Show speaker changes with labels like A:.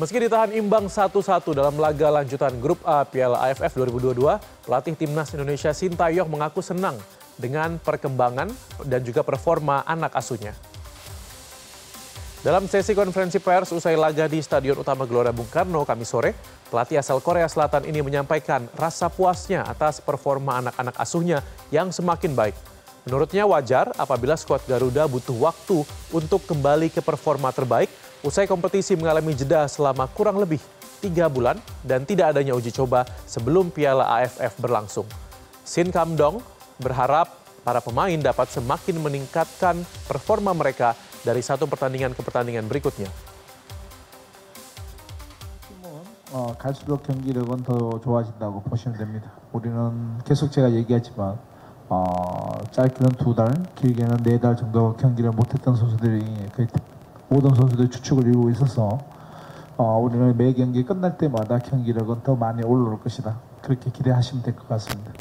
A: Meski ditahan imbang 1-1 dalam laga lanjutan Grup A Piala AFF 2022, pelatih timnas Indonesia Sintayong mengaku senang dengan perkembangan dan juga performa anak asuhnya. Dalam sesi konferensi pers usai laga di Stadion Utama Gelora Bung Karno kami sore, pelatih asal Korea Selatan ini menyampaikan rasa puasnya atas performa anak-anak asuhnya yang semakin baik. Menurutnya wajar apabila skuad Garuda butuh waktu untuk kembali ke performa terbaik usai kompetisi mengalami jeda selama kurang lebih tiga bulan dan tidak adanya uji coba sebelum Piala AFF berlangsung. Sin Kamdong berharap para pemain dapat semakin meningkatkan performa mereka dari satu pertandingan ke pertandingan berikutnya.
B: 어, 갈수록 경기력은 더 좋아진다고 보시면 됩니다. 우리는 계속 제가 얘기하지만 어, 짧게는 두 달, 길게는 네 달 정도 경기를 못했던 선수들이 거의 모든 선수들 주축을 이루고 있어서 어, 우리는 매 경기 끝날 때마다 경기력은 더 많이 올라올 것이다. 그렇게 기대하시면 될 것 같습니다.